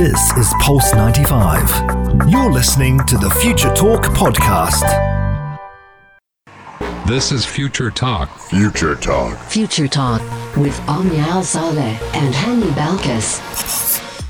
This is Pulse 95. You're listening to the Future Talk podcast. This is Future Talk. Future Talk. Future Talk with Omnia Al Saleh and Hani Balkis.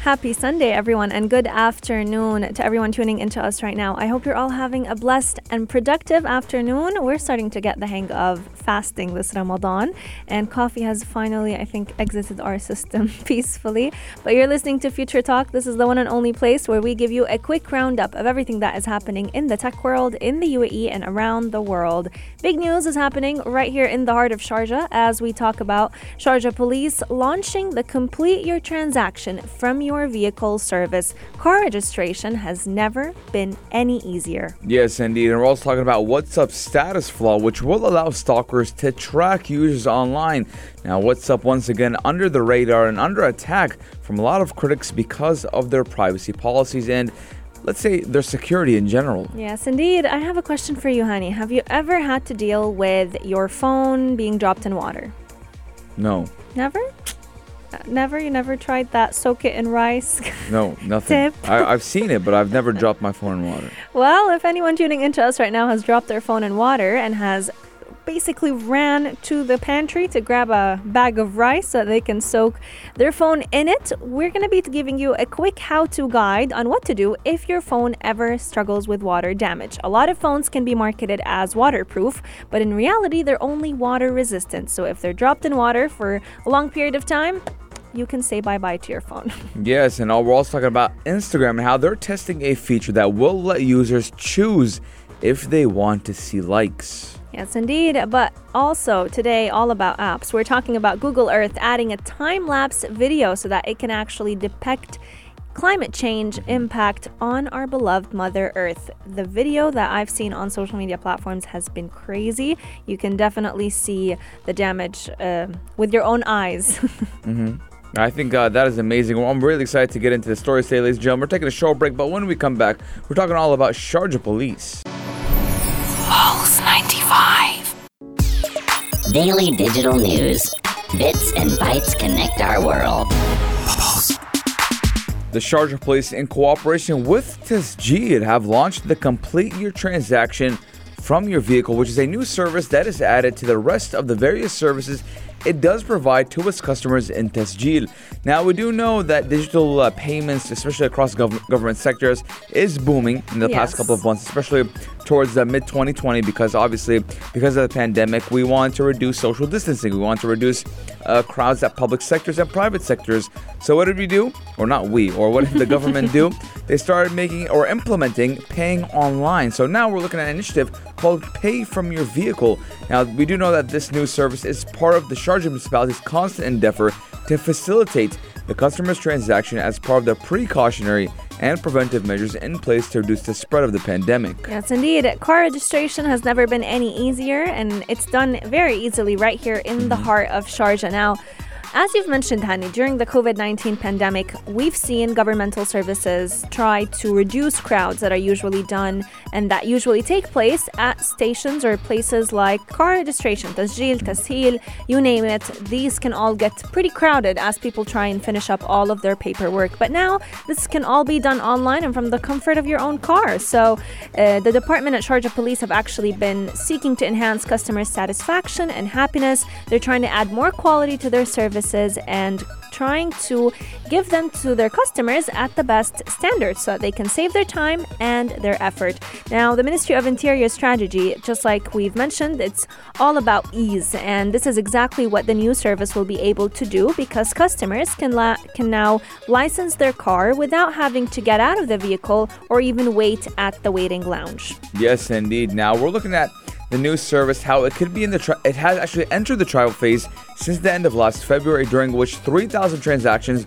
Happy Sunday, everyone, and good afternoon to everyone tuning into us right now. I hope you're all having a blessed and productive afternoon. We're starting to get the hang of fasting this Ramadan, and coffee has finally, I think, exited our system peacefully. But you're listening to Future Talk. This is the one and only place where we give you a quick roundup of everything that is happening in the tech world, in the UAE, and around the world. Big news is happening right here in the heart of Sharjah as we talk about Sharjah Police launching the Complete Your Transaction from your vehicle service. Car registration has never been any easier. Yes, indeed. And we're also talking about WhatsApp status flaw, which will allow stalkers to track users online. Now, WhatsApp once again under the radar and under attack from a lot of critics because of their privacy policies and let's say their security in general. Yes, indeed. I have a question for you, Hani. Have you ever had to deal with your phone being dropped in water? No. Never? Uh, Never? You never tried that soak it in rice? No, nothing. Tip. I, I've seen it, but I've never dropped my phone in water. well, if anyone tuning into us right now has dropped their phone in water and has basically ran to the pantry to grab a bag of rice so they can soak their phone in it, we're going to be giving you a quick how to guide on what to do if your phone ever struggles with water damage. A lot of phones can be marketed as waterproof, but in reality, they're only water resistant. So if they're dropped in water for a long period of time, you can say bye bye to your phone. Yes, and we're also talking about Instagram and how they're testing a feature that will let users choose if they want to see likes. Yes, indeed. But also today, all about apps. We're talking about Google Earth adding a time lapse video so that it can actually depict climate change impact on our beloved Mother Earth. The video that I've seen on social media platforms has been crazy. You can definitely see the damage uh, with your own eyes. I think uh, that is amazing. Well, I'm really excited to get into the story today, ladies and gentlemen. We're taking a short break, but when we come back, we're talking all about Sharjah Police. Pulse 95. Daily digital news. Bits and bytes connect our world. The Sharjah Police, in cooperation with Tasjil, have launched the Complete Your Transaction from Your Vehicle, which is a new service that is added to the rest of the various services it does provide to its customers in Tasjil. Now, we do know that digital uh, payments, especially across gov- government sectors, is booming in the past couple of months, especially towards the mid 2020, because obviously, because of the pandemic, we want to reduce social distancing. We want to reduce uh, crowds at public sectors and private sectors. So, what did we do? Or not we, or what did the government do? They started making or implementing paying online. So, now we're looking at an initiative called Pay from Your Vehicle. Now, we do know that this new service is part of the Sharjah municipality's constant endeavor to facilitate the customer's transaction as part of the precautionary and preventive measures in place to reduce the spread of the pandemic. Yes, indeed. Car registration has never been any easier, and it's done very easily right here in the mm-hmm. heart of Sharjah. Now, as you've mentioned, Hani, during the COVID 19 pandemic, we've seen governmental services try to reduce crowds that are usually done and that usually take place at stations or places like car registration, tasjil, tashil, you name it. These can all get pretty crowded as people try and finish up all of their paperwork. But now, this can all be done online and from the comfort of your own car. So, uh, the department at Sharjah Police have actually been seeking to enhance customer satisfaction and happiness. They're trying to add more quality to their services and trying to give them to their customers at the best standards so that they can save their time and their effort. Now, the Ministry of Interior strategy, just like we've mentioned, it's all about ease, and this is exactly what the new service will be able to do because customers can la- can now license their car without having to get out of the vehicle or even wait at the waiting lounge. Yes, indeed. Now we're looking at the new service, how it could be in the tri- it has actually entered the trial phase since the end of last February, during which 3,000 transactions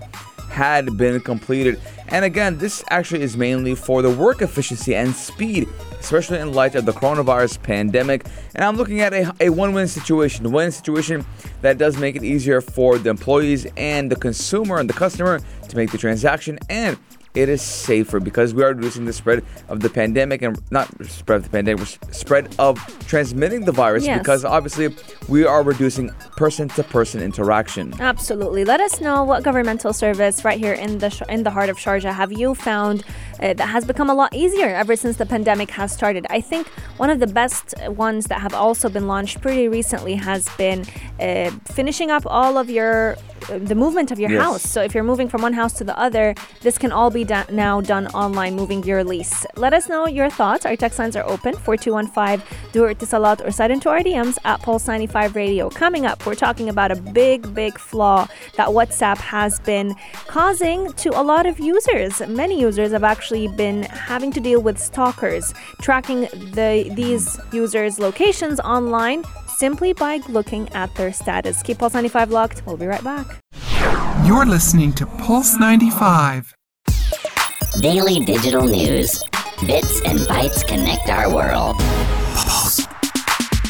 had been completed. And again, this actually is mainly for the work efficiency and speed, especially in light of the coronavirus pandemic. And I'm looking at a, a win-win situation, win situation that does make it easier for the employees and the consumer and the customer to make the transaction and it is safer because we are reducing the spread of the pandemic and not spread of the pandemic, spread of transmitting the virus Yes. because obviously we are reducing person to person interaction. Absolutely. Let us know what governmental service right here in the in the heart of Sharjah have you found uh, that has become a lot easier ever since the pandemic has started. I think one of the best ones that have also been launched pretty recently has been uh, finishing up all of your uh, the movement of your Yes. house. So if you're moving from one house to the other, this can all be do- now done online, moving your lease. Let us know your thoughts. Our text lines are open 4215 do it Salat or side into our DMs at Pulse 95 Radio. Coming up, we're talking about a big, big flaw that WhatsApp has been causing to a lot of users. Many users have actually been having to deal with stalkers, tracking the these users' locations online simply by looking at their status. Keep Pulse 95 locked. We'll be right back. You're listening to Pulse 95. Daily digital news. Bits and bytes connect our world.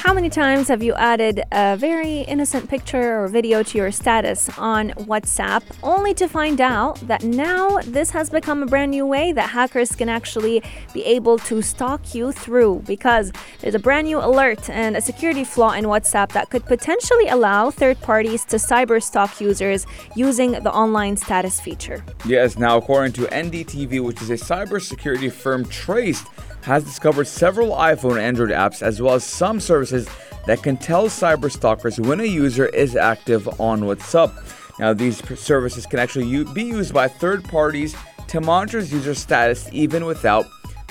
How many times have you added a very innocent picture or video to your status on WhatsApp only to find out that now this has become a brand new way that hackers can actually be able to stalk you through because there's a brand new alert and a security flaw in WhatsApp that could potentially allow third parties to cyber stalk users using the online status feature. Yes, now according to NDTV, which is a cybersecurity firm traced, has discovered several iPhone and Android apps as well as some services that can tell cyber stalkers when a user is active on WhatsApp. Now, these services can actually u- be used by third parties to monitor user status even without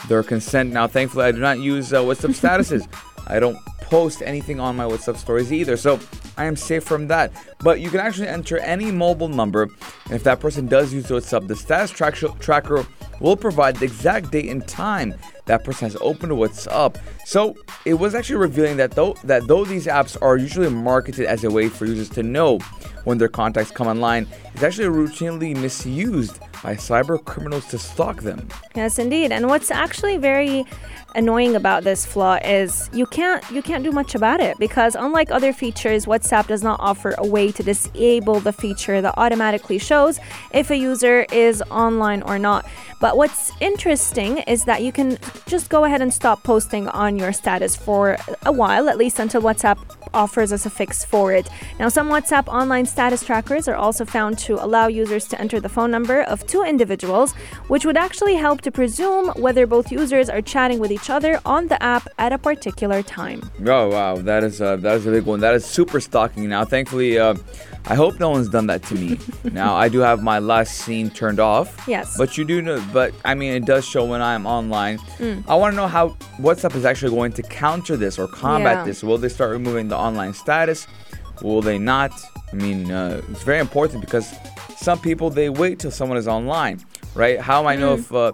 their consent. Now, thankfully, I do not use uh, WhatsApp statuses. I don't post anything on my WhatsApp stories either, so I am safe from that. But you can actually enter any mobile number, and if that person does use WhatsApp, the status track- tracker will provide the exact date and time that person has opened WhatsApp. So it was actually revealing that though that though these apps are usually marketed as a way for users to know when their contacts come online, it's actually routinely misused by cyber criminals to stalk them. Yes, indeed. And what's actually very annoying about this flaw is you can't you can't do much about it because unlike other features, WhatsApp does not offer a way to disable the feature that automatically shows if a user is online or not. But what's interesting is that you can just go ahead and stop posting on your status for a while, at least until WhatsApp offers us a fix for it. Now, some WhatsApp online status trackers are also found to allow users to enter the phone number of two individuals, which would actually help to presume whether both users are chatting with each other on the app at a particular time. Oh wow, that is uh, that is a big one. That is super stalking. Now, thankfully, uh, I hope no one's done that to me. now, I do have my last seen turned off. Yes. But you do know, but I mean, it does show when I'm online. Mm. I want to know how WhatsApp is actually going to counter this or combat Yeah. this. Will they start removing the online status? Will they not? I mean, uh, it's very important because some people they wait till someone is online, right? How am I know Mm. if? Uh,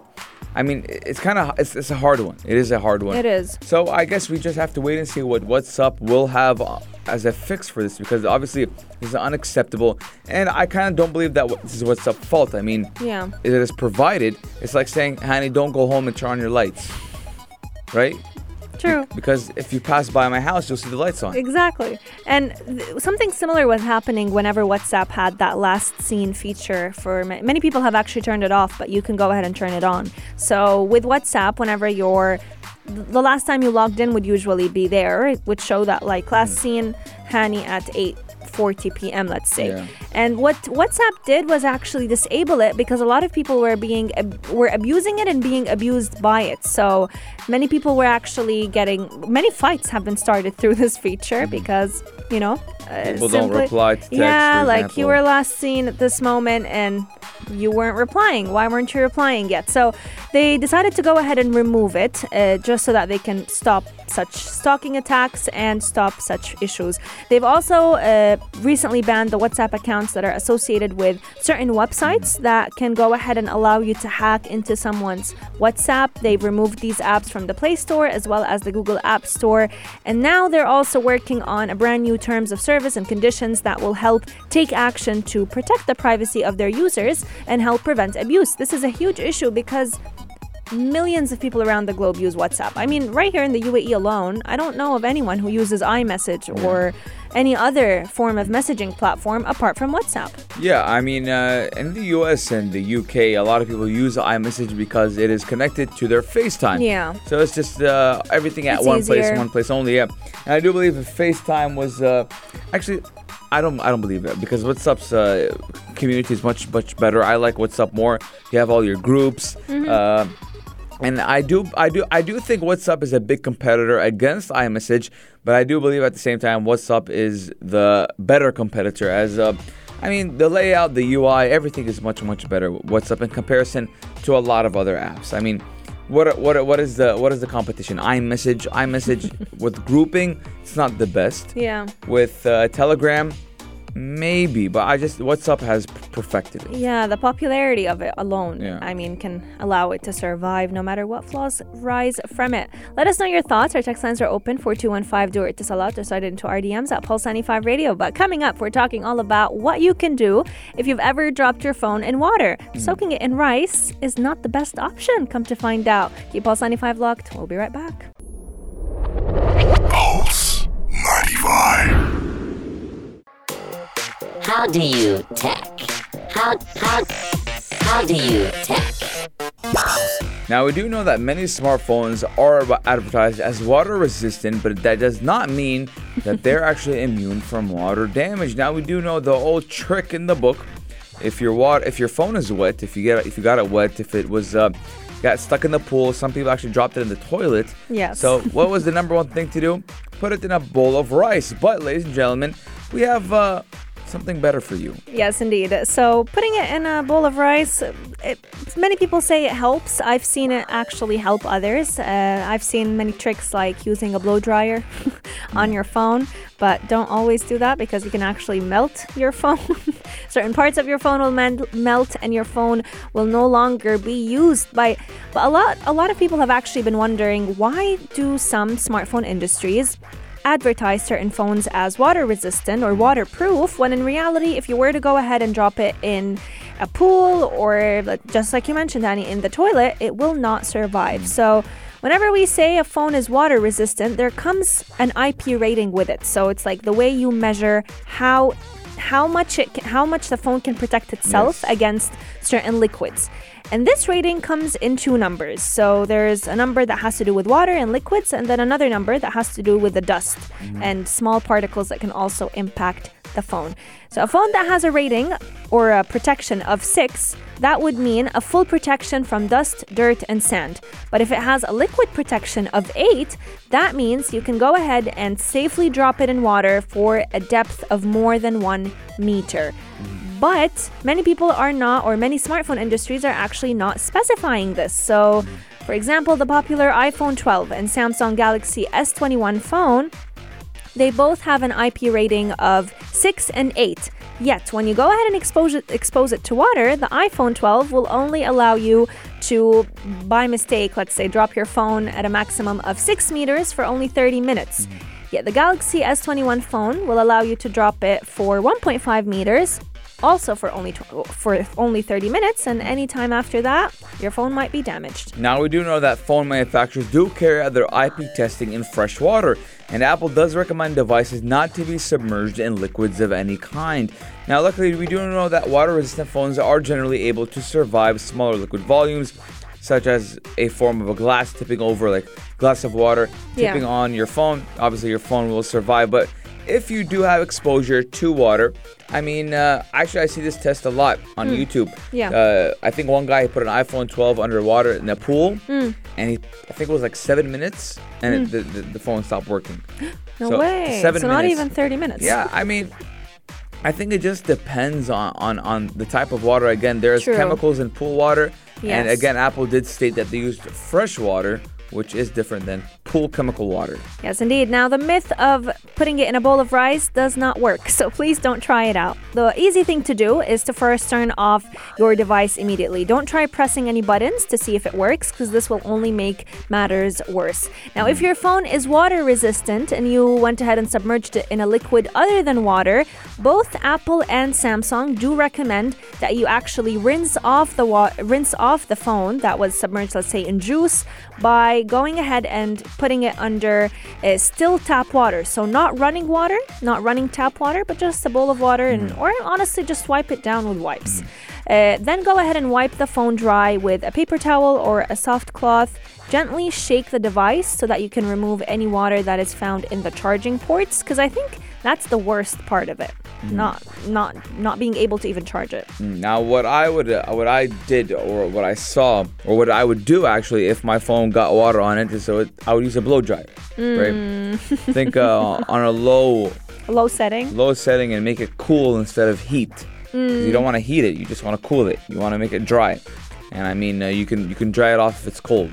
I mean, it's kind of it's, it's a hard one. It is a hard one. It is. So I guess we just have to wait and see what WhatsApp will have uh, as a fix for this because obviously this is unacceptable, and I kind of don't believe that this is what's WhatsApp's fault. I mean, Yeah. it is provided. It's like saying, "Hani, don't go home and turn on your lights," right? True. Because if you pass by my house, you'll see the lights on. Exactly. And th- something similar was happening whenever WhatsApp had that last seen feature for ma- many people have actually turned it off, but you can go ahead and turn it on. So with WhatsApp, whenever you're the last time you logged in would usually be there. It would show that like last seen Hani at 8:40 p.m. let's say. Yeah. And what WhatsApp did was actually disable it because a lot of people were being were abusing it and being abused by it. So many people were actually getting many fights have been started through this feature because you know uh, Mm-hmm. People don't reply to text, Yeah, like you were last seen at this moment and you weren't replying. Why weren't you replying yet? So they decided to go ahead and remove it uh, just so that they can stop such stalking attacks and stop such issues. They've also uh, recently banned the WhatsApp accounts that are associated with certain websites that can go ahead and allow you to hack into someone's WhatsApp. They've removed these apps from the Play Store as well as the Google App Store. And now they're also working on a brand new terms of service and conditions that will help take action to protect the privacy of their users and help prevent abuse. This is a huge issue because millions of people around the globe use WhatsApp. I mean, right here in the UAE alone, I don't know of anyone who uses iMessage or any other form of messaging platform apart from WhatsApp. Yeah, I mean, uh, in the US and the UK, a lot of people use iMessage because it is connected to their FaceTime. Yeah. So it's just uh, everything at It's one place, one place only. Yeah. And I do believe if FaceTime was uh, actually, I don't, I don't believe it because WhatsApp's uh, community is much, much better. I like WhatsApp more. You have all your groups. Mm-hmm. And I do, I do, I do think WhatsApp is a big competitor against iMessage, but I do believe at the same time WhatsApp is the better competitor. As uh, I mean, the layout, the UI, everything is much, much better. with WhatsApp in comparison to a lot of other apps. I mean, what, what, what is the, what is the competition? iMessage, iMessage with grouping, it's not the best. Yeah. With uh, Telegram, maybe, but I just WhatsApp has perfected it. Yeah, the popularity of it alone, Yeah. I mean, can allow it to survive no matter what flaws rise from it. Let us know your thoughts. Our text lines are open 4215 do it to Salat or slide it into our DMs at Pulse 95 Radio. But coming up, we're talking all about what you can do if you've ever dropped your phone in water. Hmm. Soaking it in rice is not the best option, come to find out. Keep Pulse 95 locked. We'll be right back. Pulse 95. How do you tech? How how how do you tech? Now, we do know that many smartphones are advertised as water resistant, but that does not mean that they're actually immune from water damage. Now, we do know the old trick in the book. If your water, if your phone is wet, if you get if you got it wet, if it was uh, got stuck in the pool, some people actually dropped it in the toilet. Yes. So, what was the number one thing to do? Put it in a bowl of rice. But, ladies and gentlemen, we have uh, something better for you. Yes, indeed. So putting it in a bowl of rice, it, many people say it helps. I've seen it actually help others. Uh, I've seen many tricks like using a blow dryer on your phone, but don't always do that because you can actually melt your phone. Certain parts of your phone will men- melt, and your phone will no longer be used by. But a lot, a lot of people have actually been wondering why do some smartphone industries advertise certain phones as water resistant or waterproof when in reality if you were to go ahead and drop it in a pool or just like you mentioned Danny in the toilet it will not survive so whenever we say a phone is water resistant there comes an IP rating with it so it's like the way you measure how how much it can, how much the phone can protect itself Yes. against certain liquids. And this rating comes in two numbers. So there's a number that has to do with water and liquids, and then another number that has to do with the dust mm-hmm. and small particles that can also impact the phone. So a phone that has a rating or a protection of six, that would mean a full protection from dust, dirt, and sand. But if it has a liquid protection of eight, that means you can go ahead and safely drop it in water for a depth of more than one meter. Mm-hmm. But many people are not, or many smartphone industries are actually not specifying this. So, for example, the popular iPhone 12 and Samsung Galaxy S21 phone, they both have an IP rating of 6 and 8. Yet, when you go ahead and expose it, expose it to water, the iPhone 12 will only allow you to, by mistake, let's say, drop your phone at a maximum of 6 meters for only 30 minutes. Mm-hmm. Yet, the Galaxy S21 phone will allow you to drop it for 1.5 meters, also for only tw- for only 30 minutes, and any time after that, your phone might be damaged. Now, we do know that phone manufacturers do carry out their IP testing in fresh water, and Apple does recommend devices not to be submerged in liquids of any kind. Now, luckily, we do know that water resistant phones are generally able to survive smaller liquid volumes, such as a form of a glass tipping over, like glass of water Yeah. tipping on your phone. Obviously, your phone will survive, but if you do have exposure to water, I mean, uh, actually, I see this test a lot on YouTube. Hmm. Yeah. Uh, I think one guy put an iPhone 12 underwater in a pool, Hmm. and he, I think it was like seven minutes, and it, the, the, the phone stopped working. No So, way. seven so not even 30 minutes. Yeah, I mean, I think it just depends on, on, on the type of water. Again, there's True. chemicals in pool water, and again, Apple did state that they used fresh water, which is different than pool chemical water. Yes, indeed. Now, the myth of putting it in a bowl of rice does not work, so please don't try it out. The easy thing to do is to first turn off your device immediately. Don't try pressing any buttons to see if it works, because this will only make matters worse. Now, if your phone is water resistant and you went ahead and submerged it in a liquid other than water, both Apple and Samsung do recommend that you actually rinse off the wa- rinse off the phone that was submerged, let's say in juice, by going ahead and putting it under uh, still tap water. So not running water, not running tap water, but just a bowl of water, and or honestly just wipe it down with wipes. Uh, then go ahead and wipe the phone dry with a paper towel or a soft cloth. Gently shake the device so that you can remove any water that is found in the charging ports, because I think that's the worst part of it. Not not not being able to even charge it. Now, what I would, uh, what I did, or what I saw, or what I would do actually, if my phone got water on it so it, I would use a blow dryer, right? Think uh, on a low, Low setting. low setting and make it cool instead of heat. 'Cause You don't want to heat it; you just want to cool it. You want to make it dry, and I mean, uh, you can you can dry it off if it's cold,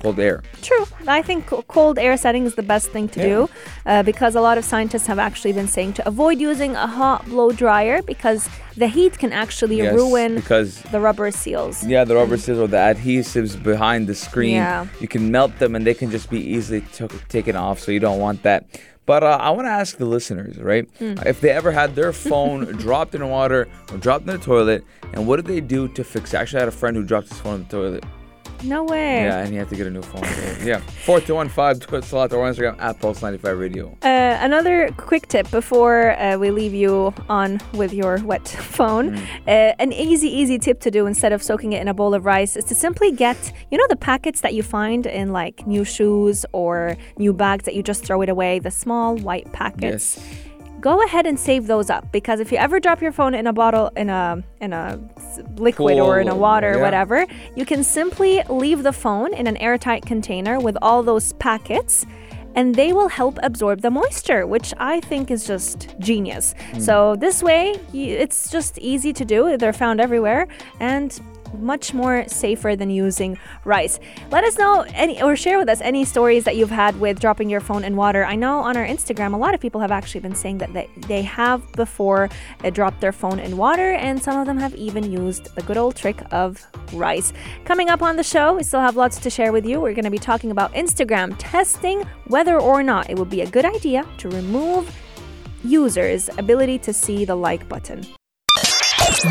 cold air. True. I think cold air setting is the best thing to do uh, because a lot of scientists have actually been saying to avoid using a hot blow dryer because the heat can actually Yes, ruin because the rubber seals. Yeah, the rubber seals or the adhesives behind the screen. Yeah. You can melt them and they can just be easily took taken off, so you don't want that. But uh, I want to ask the listeners, right? Hmm. If they ever had their phone dropped in water or dropped in the toilet, and what did they do to fix it? Actually, I had a friend who dropped his phone in the toilet. No way. Yeah, and you have to get a new phone. Yeah. 4215 Twit Salat or Instagram at Pulse95 Radio. Uh, another quick tip before uh, we leave you on with your wet phone. Uh, an easy, easy tip to do instead of soaking it in a bowl of rice is to simply get, you know, the packets that you find in like new shoes or new bags that you just throw it away, the small white packets. Yes. Go ahead and save those up because if you ever drop your phone in a bottle in a in a liquid or in a water or whatever, you can simply leave the phone in an airtight container with all those packets and they will help absorb the moisture, which I think is just genius. Hmm. So this way, it's just easy to do. They're found everywhere and much more safer than using rice. Let us know any or share with us any stories that you've had with dropping your phone in water. I know on our Instagram, a lot of people have actually been saying that they, they have before dropped their phone in water, and some of them have even used the good old trick of rice. Coming up on the show, we still have lots to share with you. We're going to be talking about Instagram testing whether or not it would be a good idea to remove users' ability to see the like button.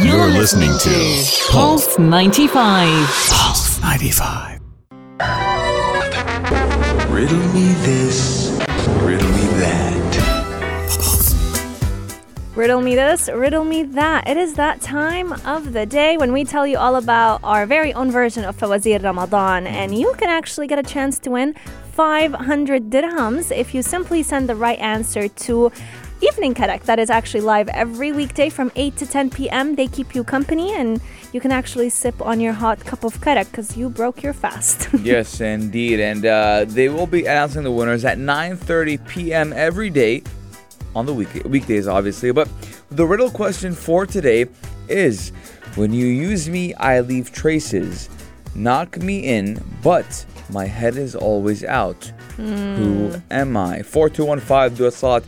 You're listening to Pulse 95. Pulse 95. Riddle me this, riddle me that. Riddle me this, riddle me that. It is that time of the day when we tell you all about our very own version of Fawazir Ramadan, and you can actually get a chance to win 500 dirhams if you simply send the right answer to Evening Karak. That is actually live every weekday from 8 to 10 p.m. They keep you company, and you can actually sip on your hot cup of karak because you broke your fast. yes, indeed. And uh, they will be announcing the winners at 9.30 p.m. every day on the week- weekdays, obviously. But the riddle question for today is When you use me, I leave traces. Knock me in, but my head is always out. Who am I? 4215, do a slot.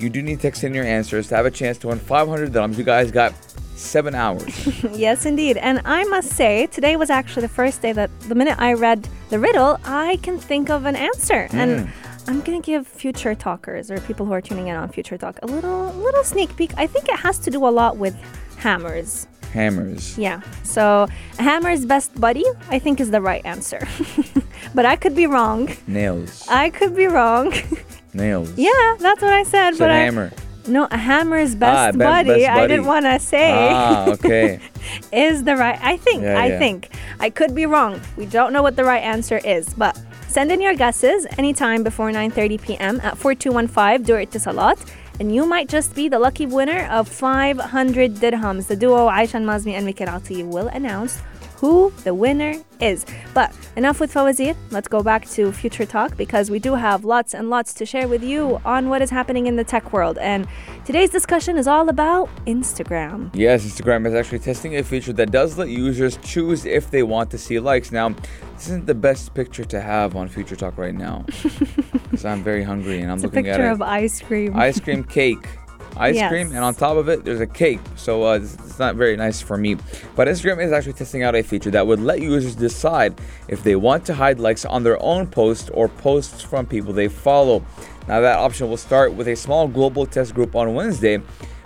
You do need to text in your answers to have a chance to win 500 dirhams. You guys got seven hours. Yes, indeed. And I must say, today was actually the first day that the minute I read the riddle, I can think of an answer. And hmm. I'm gonna give future talkers or people who are tuning in on Future Talk a little little sneak peek. I think it has to do a lot with hammers. Hammers. Yeah. So a hammer's best buddy, I think, is the right answer. but I could be wrong. Nails. I could be wrong. Nails. yeah, that's what I said. Said but I- hammer. no, a hammer's best be- buddy. best I didn't want to say. Ah, okay. is the right I think Yeah, I yeah. think I could be wrong. We don't know what the right answer is, but send in your guesses anytime before 9:30 p.m. at 4215 do it Salat and you might just be the lucky winner of 500 dirhams. The duo Aishan Mazmi and Mikir Ati will announce who the winner is. But enough with Fawazir. Let's go back to Future Talk because we do have lots and lots to share with you on what is happening in the tech world. And today's discussion is all about Instagram. Yes, Instagram is actually testing a feature that does let users choose if they want to see likes. Now, this isn't the best picture to have on Future Talk right now because I'm very hungry and I'm It's a looking picture at of ice cream. Ice cream cake. Ice Yes. cream, and on top of it, there's a cake. So uh, it's, it's not very nice for me. But Instagram is actually testing out a feature that would let users decide if they want to hide likes on their own posts or posts from people they follow. Now, that option will start with a small global test group on Wednesday,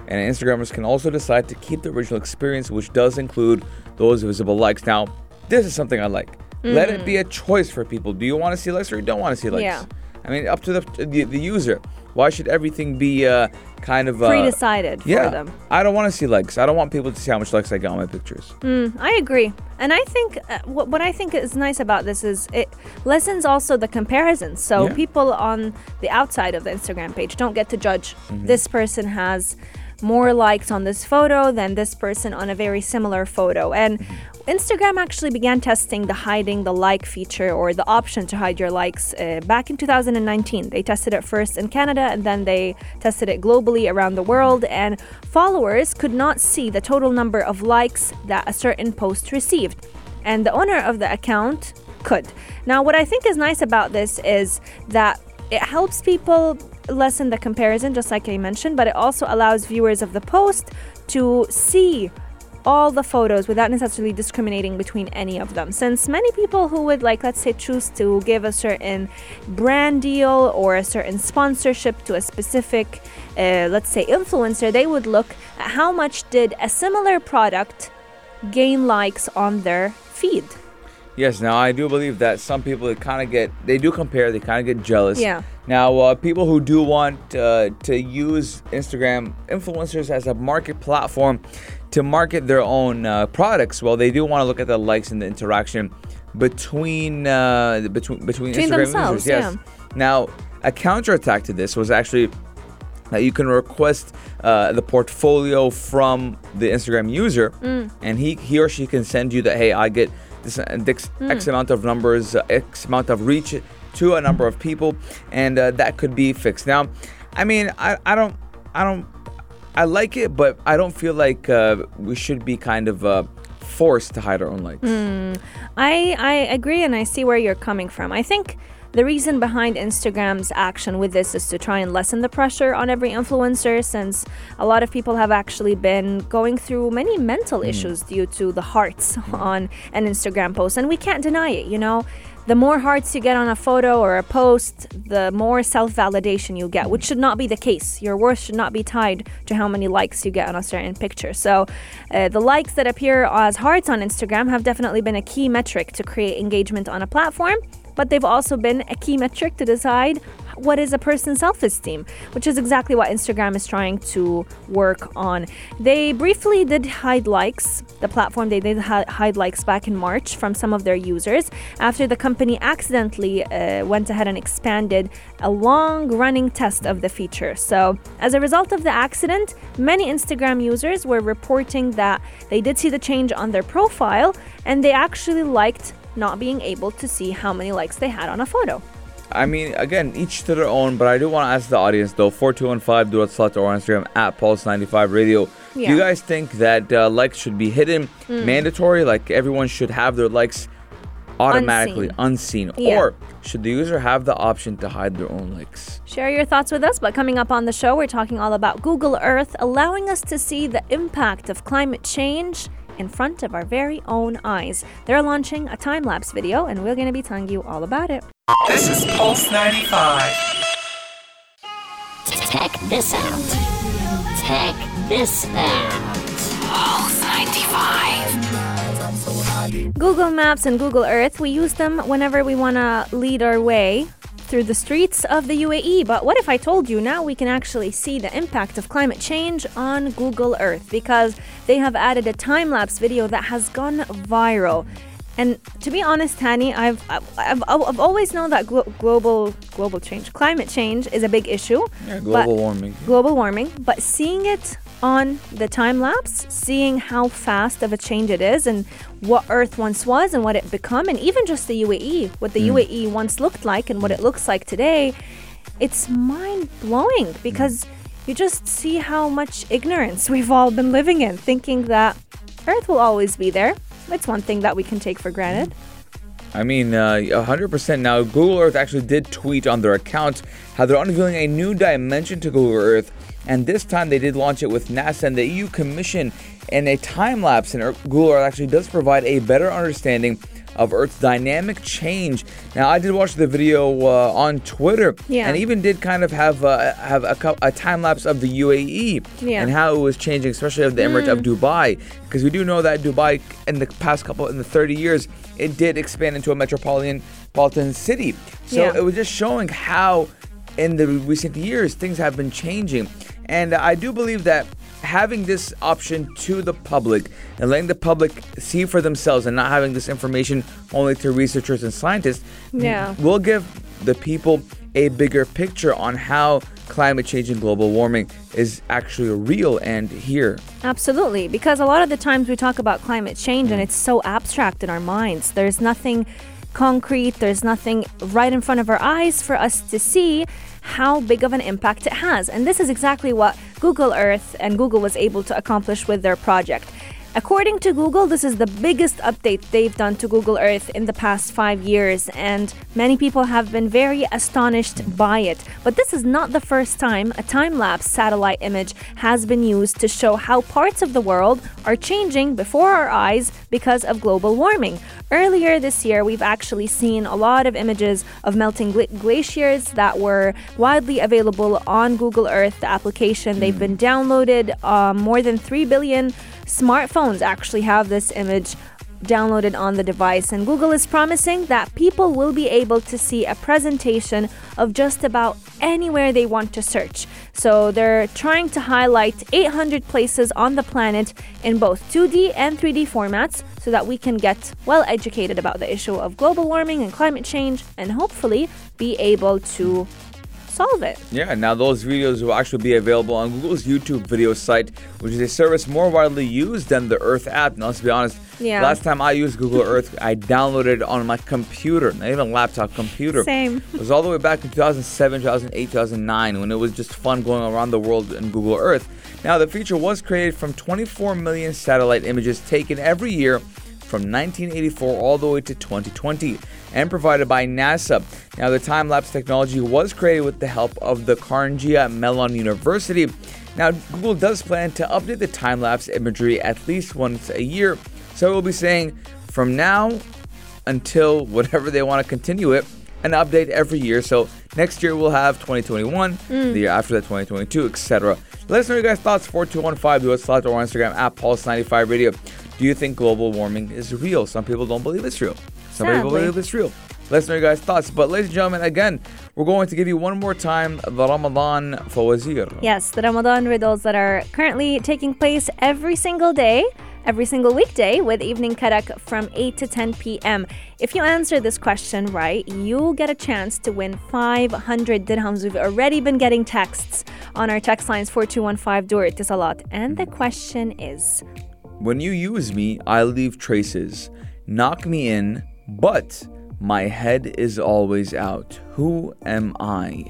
and Instagrammers can also decide to keep the original experience, which does include those visible likes. Now, this is something I like. Let it be a choice for people. Do you want to see likes or you don't want to see likes? Mm. Yeah. I mean, up to the the, the user. Why should everything be uh, kind of uh, Pre-decided for yeah, them. I don't want to see likes. I don't want people to see how much likes I got on my pictures. I agree. And I think uh, what, what I think is nice about this is it lessens also the comparisons. So Yeah. people on the outside of the Instagram page don't get to judge Mm-hmm. this person has more likes on this photo than this person on a very similar photo. And Mm-hmm. Instagram actually began testing the hiding the like feature or the option to hide your likes uh, back in 2019. They tested it first in Canada and then they tested it globally around the world. And followers could not see the total number of likes that a certain post received. And the owner of the account could. Now, what I think is nice about this is that it helps people lessen the comparison, just like I mentioned, but it also allows viewers of the post to see all the photos without necessarily discriminating between any of them. Since many people who would like let's say choose to give a certain brand deal or a certain sponsorship to a specific uh, let's say influencer they would look at how much did a similar product gain likes on their feed Yes, now I do believe that some people kind of get they do compare, they kind of get jealous. Yeah. Now, uh, people who do want uh, to use Instagram influencers as a market platform to market their own uh, products, well, they do want to look at the likes and the interaction between uh, between between, Between Instagram themselves, users. Yes. Now, a counterattack to this was actually that you can request uh, the portfolio from the Instagram user, Mm. and he he or she can send you that. Hey, I get this uh, X, Mm. X amount of numbers, uh, X amount of reach to a number of people, and uh, that could be fixed. Now, I mean, I, I don't I don't I like it, but I don't feel like uh, we should be kind of uh, forced to hide our own likes. I I agree and I see where you're coming from. I think the reason behind Instagram's action with this is to try and lessen the pressure on every influencer since a lot of people have actually been going through many mental issues due to the hearts on an Instagram post and we can't deny it, you know. The more hearts you get on a photo or a post, the more self validation you get, which should not be the case. Your worth should not be tied to how many likes you get on a certain picture. So, uh, the likes that appear as hearts on Instagram have definitely been a key metric to create engagement on a platform, but they've also been a key metric to decide what is a person's self esteem, which is exactly what Instagram is trying to work on. They briefly did hide likes, the platform, they did hide likes back in March from some of their users after the company accidentally uh, went ahead and expanded a long running test of the feature. So, as a result of the accident, many Instagram users were reporting that they did see the change on their profile and they actually liked not being able to see how many likes they had on a photo. I mean, again, each to their own, but I do want to ask the audience though 4215 do or on Instagram at Pulse95 Radio. Do you guys think that uh, likes should be hidden, Hmm. mandatory? Like everyone should have their likes automatically unseen? Yeah. Or should the user have the option to hide their own likes? Share your thoughts with us. But coming up on the show, we're talking all about Google Earth, allowing us to see the impact of climate change in front of our very own eyes. They're launching a time lapse video, and we're going to be telling you all about it. This is Pulse 95. Check this out. Check this out. Pulse 95. Google Maps and Google Earth, we use them whenever we want to lead our way through the streets of the UAE. But what if I told you now we can actually see the impact of climate change on Google Earth because they have added a time lapse video that has gone viral. And to be honest, I've I've, I've, I've always known that glo- global global change, climate change, is a big issue. Yeah, global warming. global warming, but seeing it on the time lapse, seeing how fast of a change it is and what Earth once was and what it become, and even just the UAE, what the UAE once looked like and what it looks like today, it's mind blowing because you just see how much ignorance we've all been living in, thinking that Earth will always be there. It's one thing that we can take for granted. I mean, uh, 100% now. Google Earth actually did tweet on their account how they're unveiling a new dimension to Google Earth, and this time they did launch it with NASA and the EU Commission in a time lapse. And Earth- Google Earth actually does provide a better understanding of Earth's dynamic change. Now, I did watch the video uh, on Twitter, Yeah. and even did kind of have uh, have a, a time lapse of the UAE Yeah. and how it was changing, especially of the Emirate of Dubai, because we do know that Dubai in the past couple in the 30 years it did expand into a metropolitan metropolitan city. So Yeah. it was just showing how in the recent years things have been changing, and I do believe that having this option to the public and letting the public see for themselves and not having this information only to researchers and scientists Yeah. will give the people a bigger picture on how climate change and global warming is actually real and here. Absolutely, because a lot of the times we talk about climate change and mm. it's so abstract in our minds. There's nothing concrete, there's nothing right in front of our eyes for us to see how big of an impact it has. And this is exactly what Google Earth and Google was able to accomplish with their project. According to Google, this is the biggest update they've done to Google Earth in the past five years, and many people have been very astonished by it. But this is not the first time a time lapse satellite image has been used to show how parts of the world are changing before our eyes because of global warming. Earlier this year, we've actually seen a lot of images of melting gla- glaciers that were widely available on Google Earth, the application. They've been downloaded. Um, more than 3 billion smartphones actually have this image downloaded on the device. And Google is promising that people will be able to see a presentation of just about anywhere they want to search. So they're trying to highlight 800 places on the planet in both 2D and 3D formats so that we can get well educated about the issue of global warming and climate change and hopefully be able to solve it. Yeah, now those videos will actually be available on Google's YouTube video site, which is a service more widely used than the Earth app. Now, let's be honest. Yeah. Last time I used Google Earth, I downloaded it on my computer, not even laptop, computer. Same. It was all the way back in 2007, 2008, 2009 when it was just fun going around the world in Google Earth. Now, the feature was created from 24 million satellite images taken every year from 1984 all the way to 2020 and provided by NASA. Now, the time lapse technology was created with the help of the Carnegie Mellon University. Now, Google does plan to update the time lapse imagery at least once a year, so we'll be saying from now until whatever they want to continue it, an update every year. So next year we'll have 2021, mm. the year after that 2022, etc. Let us know your guys' thoughts. 4215 do us slide to our Instagram at Pulse95 Radio. Do you think global warming is real? Some people don't believe it's real. Some people believe it's real. Let us know your guys' thoughts. But ladies and gentlemen, again, we're going to give you one more time the Ramadan Fawazir. Yes, the Ramadan riddles that are currently taking place every single day, every single weekday, with evening karak from 8 to 10 p.m. If you answer this question right, you'll get a chance to win 500 dirhams. We've already been getting texts on our text lines 4215 Dur Salat. And the question is When you use me, I leave traces. Knock me in, but my head is always out. Who am I?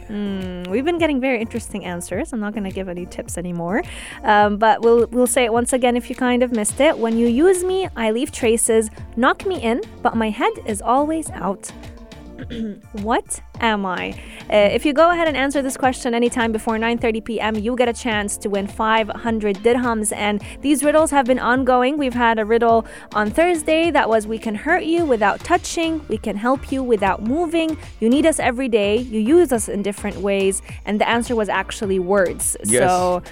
We've been getting very interesting answers. I'm not going to give any tips anymore, um, but we'll we'll say it once again if you kind of missed it. When you use me, I leave traces. Knock me in, but my head is always out. what am I? Uh, if you go ahead and answer this question anytime before 9:30 p.m., you get a chance to win 500 dirhams. And these riddles have been ongoing. We've had a riddle on Thursday that was "We can hurt you without touching. We can help you without moving. You need us every day. You use us in different ways." And the answer was actually words. Yes. So.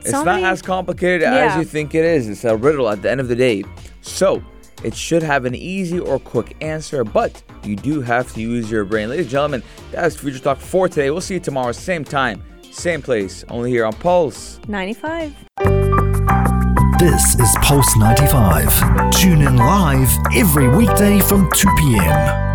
It's so not many- as complicated Yeah. as you think it is. It's a riddle at the end of the day. So, it should have an easy or quick answer, but you do have to use your brain. Ladies and gentlemen, that's Future Talk for today. We'll see you tomorrow, same time, same place, only here on Pulse. 95. This is Pulse 95. Tune in live every weekday from 2 p.m.